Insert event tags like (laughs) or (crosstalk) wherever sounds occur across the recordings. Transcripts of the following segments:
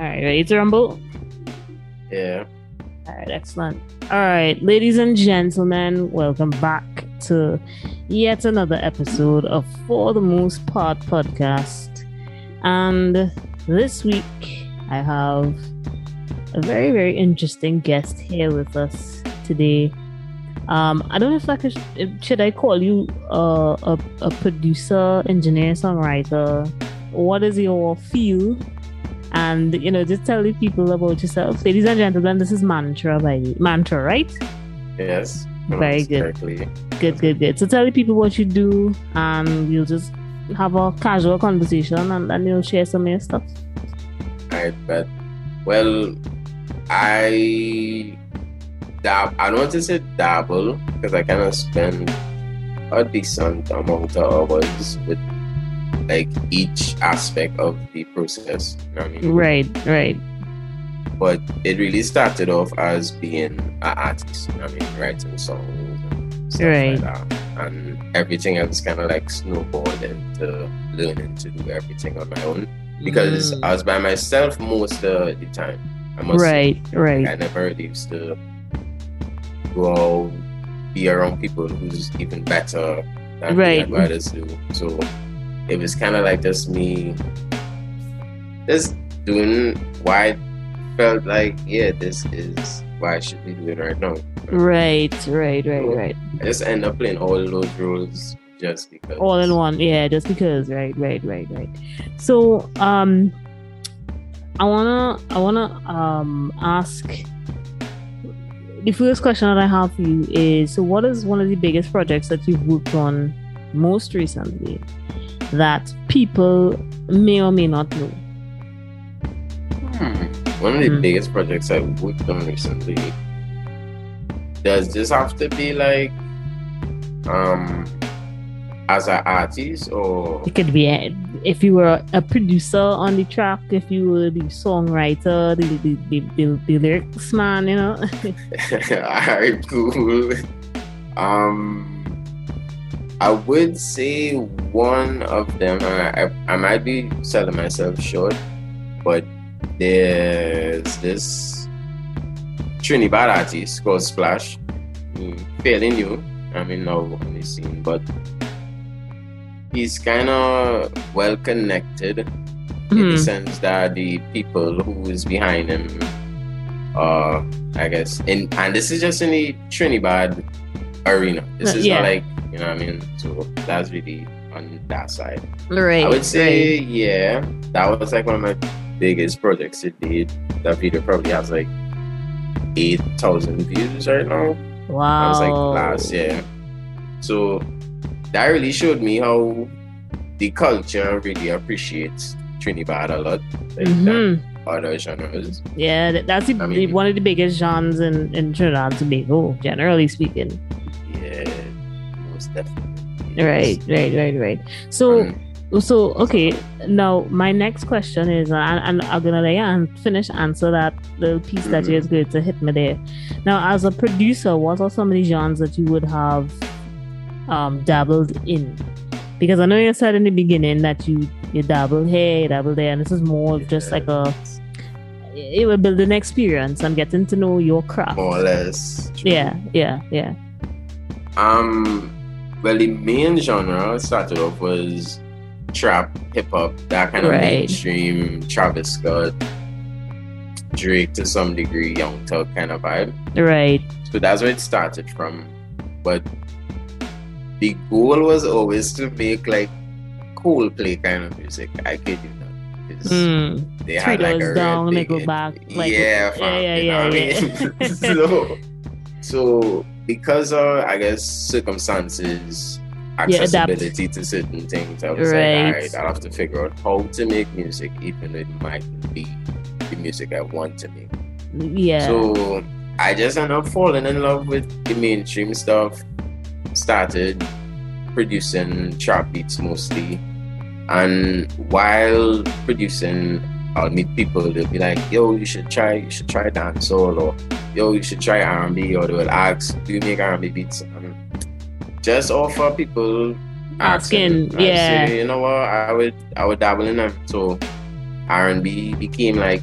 All right, ready to rumble? Yeah. All right, excellent. All right, ladies and gentlemen, welcome back to yet another episode of For the Most Part podcast. And this week, I have a very, very interesting guest here with us today. Um, I don't know if I could, should I call you uh, a, a producer, engineer, songwriter? What is your field? And you know, just tell the people about yourself, ladies and gentlemen. This is Mantra by Mantra, right? Yes. Very good. Correctly. Good, good, good. So tell the people what you do, and you'll just have a casual conversation, and then you'll share some of your stuff. Alright, but well, I dab. I don't want to say dabble because I kind of spend a decent amount of hours with like each aspect of the process. You know what I mean? Right, right. But it really started off as being an artist. You know what I mean? Writing songs and stuff Right. like that. And everything else kind of like snowballed into learning to do everything on my own. Because Mm. I was by myself most of the time. I must say. right, right. I never really used to go out, be around people who's even better than Right. me at what I do. So it was kind of like just me, just doing why I felt like, yeah, this is why I should be doing right now. Right, right, right, right. I just end up playing all those roles just because. All in one, yeah, just because, right, right, right, right. So, um, I wanna, I wanna, um, ask. The first question that I have for you is: So, what is one of the biggest projects that you've worked on most recently that people may or may not know? Hmm. One of the Hmm. biggest projects I worked on recently. Does this have to be like um as an artist or It could be a- if you were a producer on the track, if you were the songwriter, the the, the, the, the lyrics man, you know. (laughs) alright cool. Um I would say one of them I, I, I might be selling myself short, but there's this Trinidad artist called Splash. Mm, fairly new. I mean now on the scene, but he's kinda well connected in the Mhm. sense that the people who is behind him uh I guess in and this is just in the Trinidad arena. This Uh, is yeah. not like you know what I mean? So that's really on that side. Right. I would say right. yeah, that was like one of my biggest projects to date. That video probably has like eight thousand views right now. Wow. That was like last year. So that really showed me how the culture really appreciates Trinidad a lot. Like Mhm. other genres. Yeah, that's the, I mean- one of the biggest genres in, in Trinidad and Tobago, generally speaking. Yeah, most definitely. Right, right, right, right. So, Um, so okay. Now, my next question is, and, and I'm gonna let you an- finish answer that little piece that Mhm. you're going to hit me there. Now, as a producer, what are some of the genres that you would have um, dabbled in? Because I know you said in the beginning that you you dabble here, you dabble there, and this is more of just like a it will build an experience and getting to know your craft. more or less. true. Yeah, yeah, yeah. Um, well, the main genre started off was trap, hip hop, that kind of Right. mainstream Travis Scott, Drake to some degree, Young Thug kind of vibe. Right. So that's where it started from. But the goal was always to make like Coldplay kind of music. I kid you not. Mm. They Three had like a down, big Nickelback, like- yeah, fam, yeah, you know yeah, what I mean? (laughs) so, so because of I guess circumstances, accessibility to certain things, I was Right. like, all right, I'll have to figure out how to make music, even though it might be the music I want to make. Yeah. So I just ended up falling in love with the mainstream stuff. Started producing trap beats mostly. And while producing, I'll meet people, they'll be like, yo, you should try, you should try dancehall or yo, you should try R&B or they will ask, do you make R&B beats? And just offer people Asking, I yeah. say, you know what, I would I would dabble in them. So R&B became like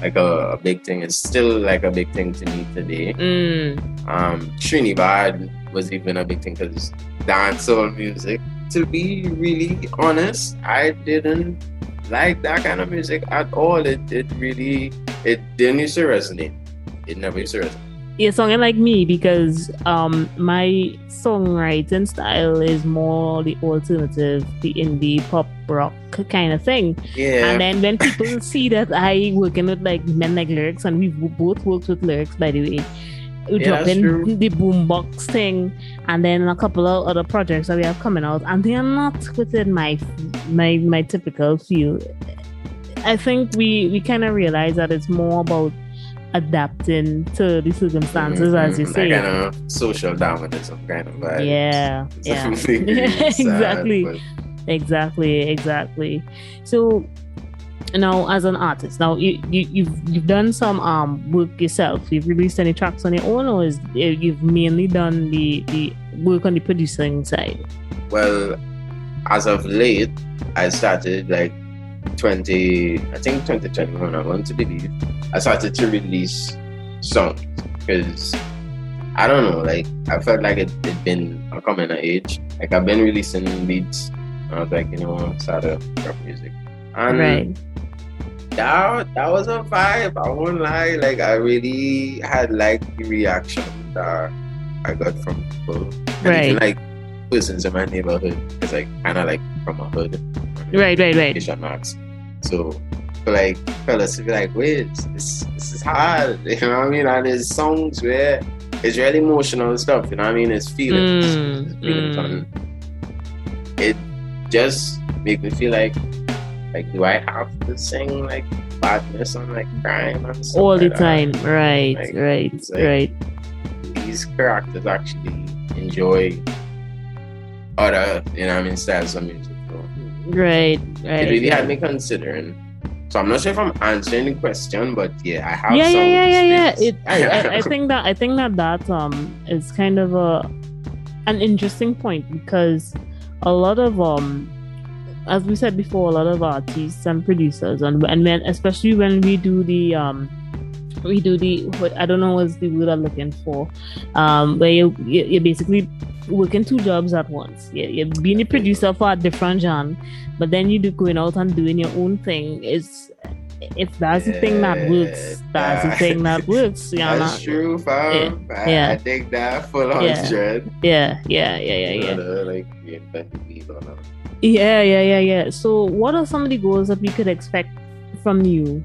like a, a, big thing. It's still like a big thing to me today. Mm. Um, Trinidad was even a big thing because dancehall music. To be really honest, I didn't like that kind of music at all. It it really it didn't used to resonate. It never used to resonate. Yeah, songing like me because um my songwriting style is more the alternative, the indie pop rock kind of thing. Yeah. And then when people (laughs) see that I working with like men like Lyrix and we've both worked with Lyrix by the way. We Yeah, drop in the boombox thing and then a couple of other projects that we have coming out and they are not within my my my typical field. I think we we kind of realize that it's more about adapting to the circumstances, as you Mhm, say. That kind of social Darwinism kind of vibe. Yeah, (laughs) yeah. really (laughs) sad, Exactly. but- exactly, exactly. So now, as an artist, now you, you you've you've done some um work yourself. You've released any tracks on your own, or is uh, you've mainly done the the work on the producing side? Well, as of late, I started like 20, I think 2021, I want to believe, I started to release songs because I don't know, like I felt like it had been a coming of age. Like I've been releasing beats, and I was like, you know, I started rap music. And right. that that was a vibe. I won't lie. Like I really had like the reaction that I got from people. And Right. even, like persons in my neighborhood. It's like kinda like from a hood. Right, right, right. Marks. So for like fellas to be like, wait, this this is hard. (laughs) You know what I mean? And there's songs where it's really emotional stuff, you know what I mean? It's feelings. Mm, It's feelings mm. it just make me feel like like do I have to sing like badness and like crime and stuff All the like that? time. Right, Like, right, like- right. These characters actually enjoy other, you know I mean, styles of music. Right, right. it really had me considering. So I'm not sure if I'm answering the question, but yeah, I have yeah, some yeah, yeah, yeah, yeah. It. I, I, I (laughs) think that I think that that um is kind of a an interesting point because a lot of um as we said before, a lot of artists and producers and and when especially when we do the um we do the what I don't know what's the word I'm looking for um where you you- you're basically working two jobs at once. You're, you're being a producer for a different genre, but then you do going out and doing your own thing. Is if that's the thing that works, that's the thing that (laughs) works. You know? That's true, fam. I, yeah. I think that full Yeah. hundred. Yeah, yeah, yeah, yeah, yeah. Rather, Like reinvent the wheel or not. Yeah, yeah, yeah, yeah. So, what are some of the goals that we could expect from you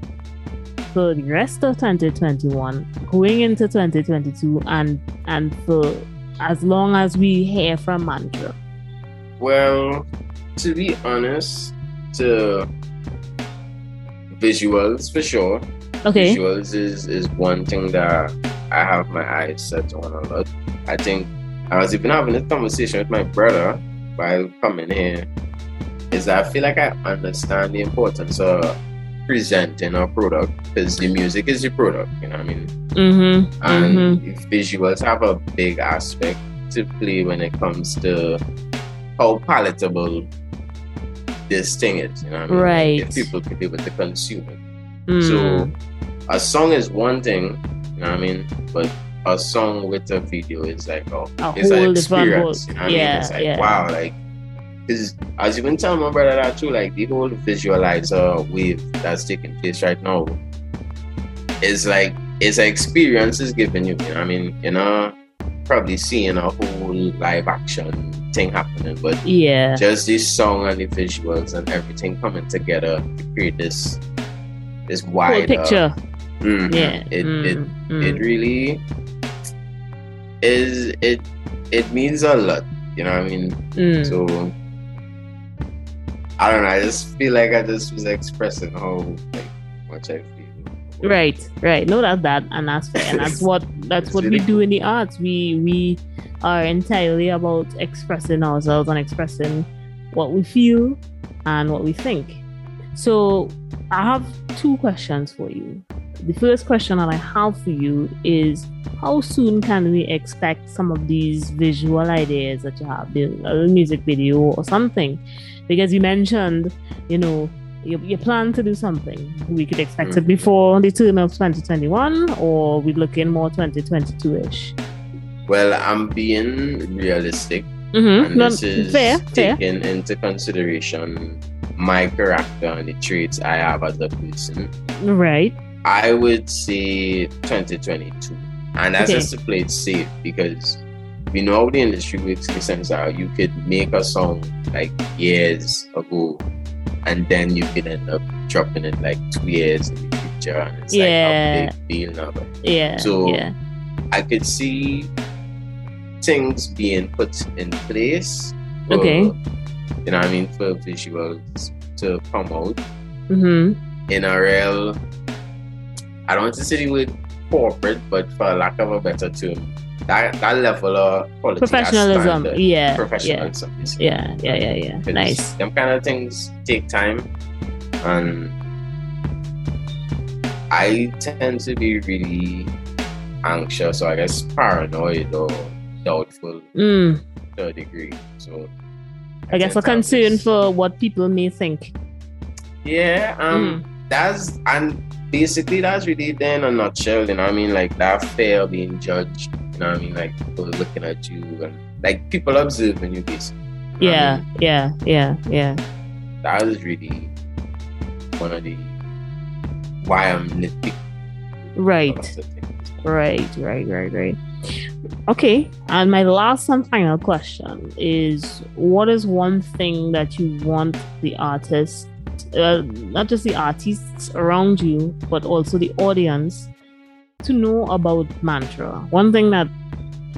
for the rest of 2021, going into 2022, and and for as long as we hear from Mantra? Well, to be honest, to visuals for sure. Okay. Visuals is is one thing that I have my eyes set on a lot. I think I was even having this conversation with my brother while coming here. Is I feel like I understand the importance of presenting a product because the music is the product, you know what I mean? Mm-hmm. and mm-hmm. visuals have a big aspect to play when it comes to how palatable this thing is. You know what I mean? Right. If people could be able to consume it. Mm. So a song is one thing, you know what I mean? But a song with a video is like oh A it's an experience. You know what I Yeah, mean? It's like yeah. wow, like because as you can tell my brother that too, like the whole visualizer wave that's taking place right now is like it's an experience it's giving you, you know I mean? You know, probably seeing a whole live action thing happening, but yeah. just this song and the visuals and everything coming together to create this this wide picture. Mhm. Yeah. It Mm, it mm. it really is it it means a lot. You know what I mean? Mm. So I don't know, I just feel like I just was expressing how like much I feel. Right, right. No, that's that, and that's fair, and that's (laughs) what that's what we really do in the arts. We we are entirely about expressing ourselves and expressing what we feel and what we think. So, I have two questions for you. The first question that I have for you is: How soon can we expect some of these visual ideas that you have, the a music video or something? Because you mentioned, you know, you, you plan to do something. We could expect mm-hmm. it before the turn of 2021, or we're looking more 2022 ish. Well, I'm being realistic. Mm-hmm. And this is fair, taking fair. into consideration my character and the traits I have as a person. Right. I would say 2022. And that's okay. just to play it safe because we know how the industry works in the sense that you could make a song like years ago and then you could end up dropping it like two years in the future and it's yeah. like a big deal now. Yeah. So yeah. I could see things being put in place. For, okay. You know what I mean? For visuals to come out mm-hmm. in a real, I don't want to say the word corporate, but for lack of a better term, that, that level of quality professionalism. Yeah. Professionalism. Yeah. Yeah. Yeah. Yeah. yeah. Nice. Them kind of things take time. And I tend to be really anxious or I guess paranoid or doubtful mm. to a degree. So I, I guess a concern for what people may think. Yeah, um mm. That's and basically that's really then a nutshell, you know I mean? Like that fear of being judged, you know I mean? Like people looking at you and like people observing you basically. You yeah, I mean? yeah, yeah, yeah. That is really one of the why I'm nitpicking. Right. Right, right, right, right. Okay, and my last and final question is what is one thing that you want the artist, uh, not just the artists around you, but also the audience to know about Mantra? One thing that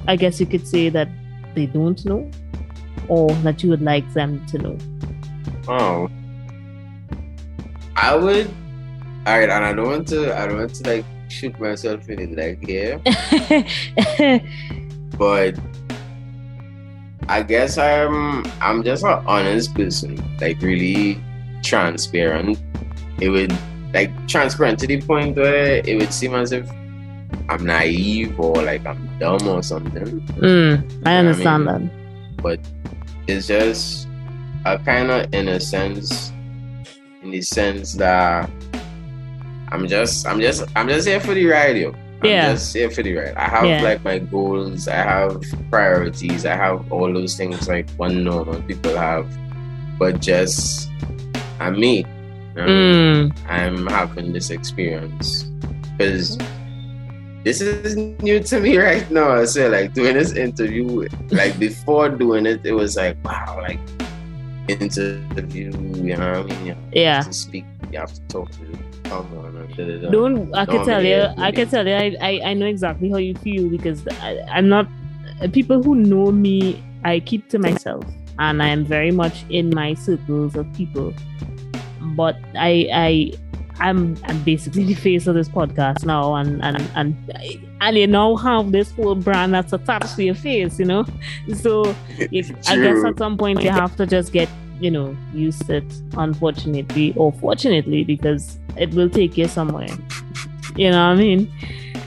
I guess you could say that they don't know or that you would like them to know? Oh, I would. All right, and I don't want to. I don't want to like shoot myself in the leg here. (laughs) but I guess I'm I'm just an honest person, like really transparent. It would like transparent to the point where it would seem as if I'm naive or like I'm dumb or something. Mm, I understand I mean? that. But it's just a kind of in a sense, in the sense that I'm just I'm just I'm just here for the ride, yo. I'm yeah. just here for the ride. I have yeah. like my goals, I have priorities, I have all those things like one normal people have. But just I'm me. You know mm. I'm having this experience. Because this is new to me right now. I say like doing this interview, like before doing it, it was like wow, like interview, you know what I mean? yeah. To speak, you have to talk to don't I can tell you I can tell you I, I, I know exactly how you feel because I, I'm not people who know me I keep to myself and I am very much in my circles of people but I I I'm I'm basically (laughs) the face of this podcast now and and and and you now have this whole brand that's attached to your face, you know. (laughs) So if, I guess at some point you have to just get you know used to it, unfortunately or fortunately, because it will take you somewhere. You know what I mean?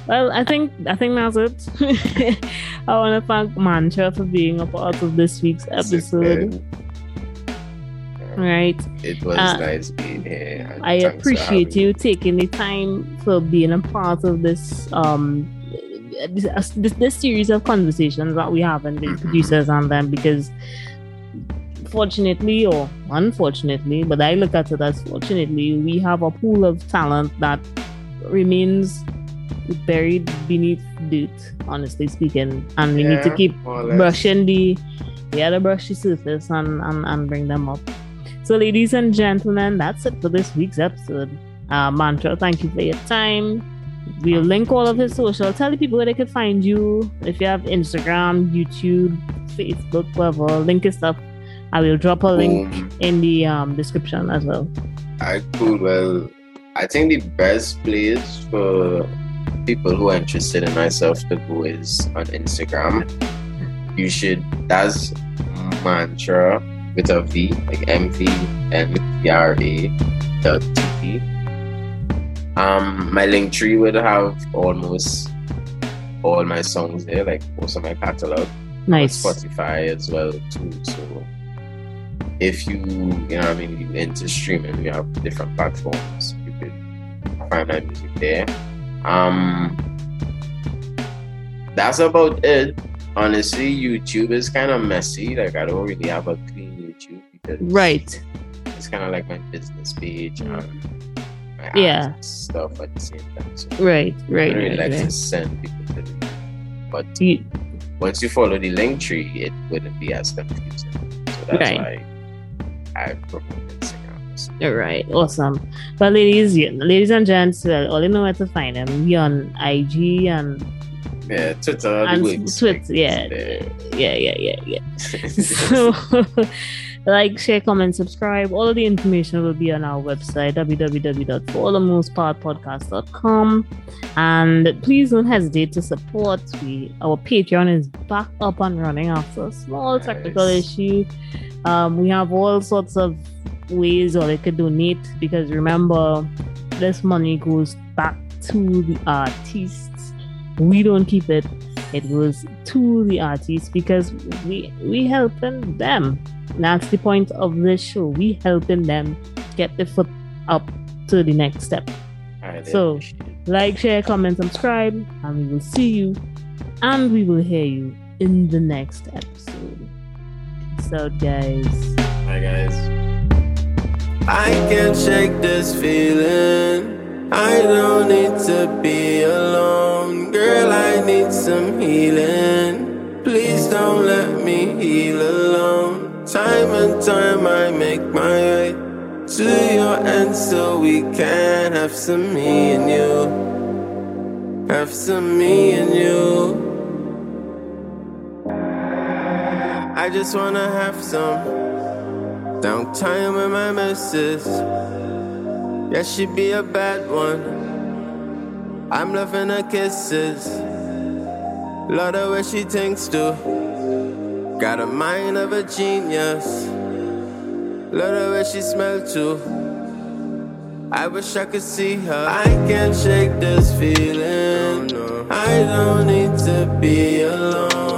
Well, I think I think that's it. (laughs) I want to thank Mantra for being a part of this week's episode. Right. It was uh, nice being here. I appreciate you taking the time for being a part of this um this, this, this series of conversations that we have and the mm-hmm. producers and them because fortunately or unfortunately, but I look at it as fortunately, we have a pool of talent that remains buried beneath dirt, honestly speaking. And we yeah, need to keep brushing the yeah, to brush the surface and, and, and bring them up. So, ladies and gentlemen, that's it for this week's episode. Uh, Mantra, thank you for your time. We'll link all of his social. Tell the people where they can find you. If you have Instagram, YouTube, Facebook, whatever, link his stuff I will drop a link um, in the um, description as well. I could. Well, I think the best place for people who are interested in myself to go is on Instagram. You should. That's mantra with a V, like M V N T R A dot T. Um, my Linktree would have almost all my songs there, like most of my catalog. Nice. Spotify as well too. So if you, you know, what I mean, you into streaming, we have different platforms. You could find my music there. Um, that's about it. Honestly, YouTube is kind of messy. Like I don't really have a clean YouTube because Right. it's kind of like my business page and my Yeah. stuff at the same time. So Right. I Right. don't really Right. like to send people to the but You- once you follow the Linktree, it wouldn't be as confusing. So that's Right. why I promote Instagram. All right, awesome. But ladies, ladies and gents, well, all you know where to find them. We on IG and Yeah, Twitter, and Twitter. Yeah, yeah, yeah, yeah, yeah. (laughs) so (laughs) like share comment subscribe all of the information will be on our website www.forthemostpartpodcast.com and please don't hesitate to support we our patreon is back up and running after a small technical Nice. issue um, we have all sorts of ways or they could donate because remember this money goes back to the artists. We don't keep it it goes to the artists because we we helping them. That's the point of this show. We helping them get the foot up to the next step. So- like share comment subscribe and we will see you and we will hear you in the next episode. So guys. Hi guys. I can't shake this feeling. I don't need to be alone. Girl, I need some healing. Please don't let me heal alone. Time and time I make my way to your end so we can have some me and you. Have some me and you. I just wanna have some downtime with my missus. Yeah, she be a bad one. I'm loving her kisses. Love the way she thinks too. Got a mind of a genius. Love the way she smell too. I wish I could see her. I can't shake this feeling. I don't need to be alone.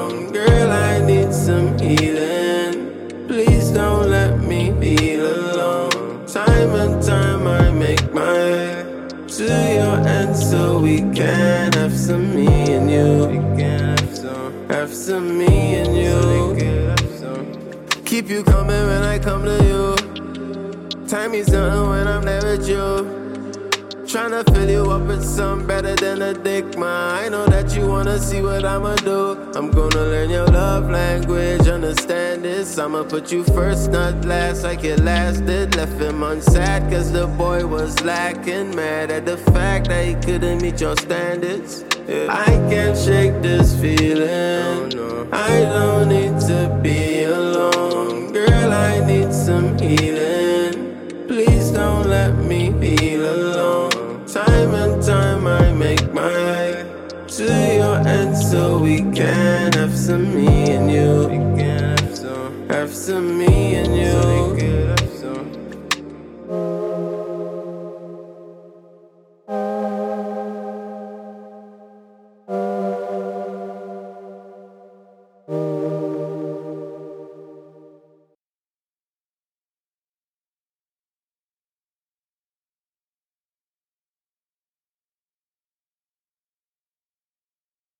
Have some me and you. Some, me and you. Keep you coming when I come to you. Time is nothing when I'm there with you. Tryna fill you up with something better than a dick, man. I know that you wanna see what I'ma do. I'm gonna learn your love language, understand this. I'ma put you first, not last, like it lasted. Left him unsad, cause the boy was lacking. Mad at the fact that he couldn't meet your standards. Yeah. I can't shake this feeling. I don't need to be alone. Girl, I need some healing. Please don't let me feel alone. Have some me and you. Some me.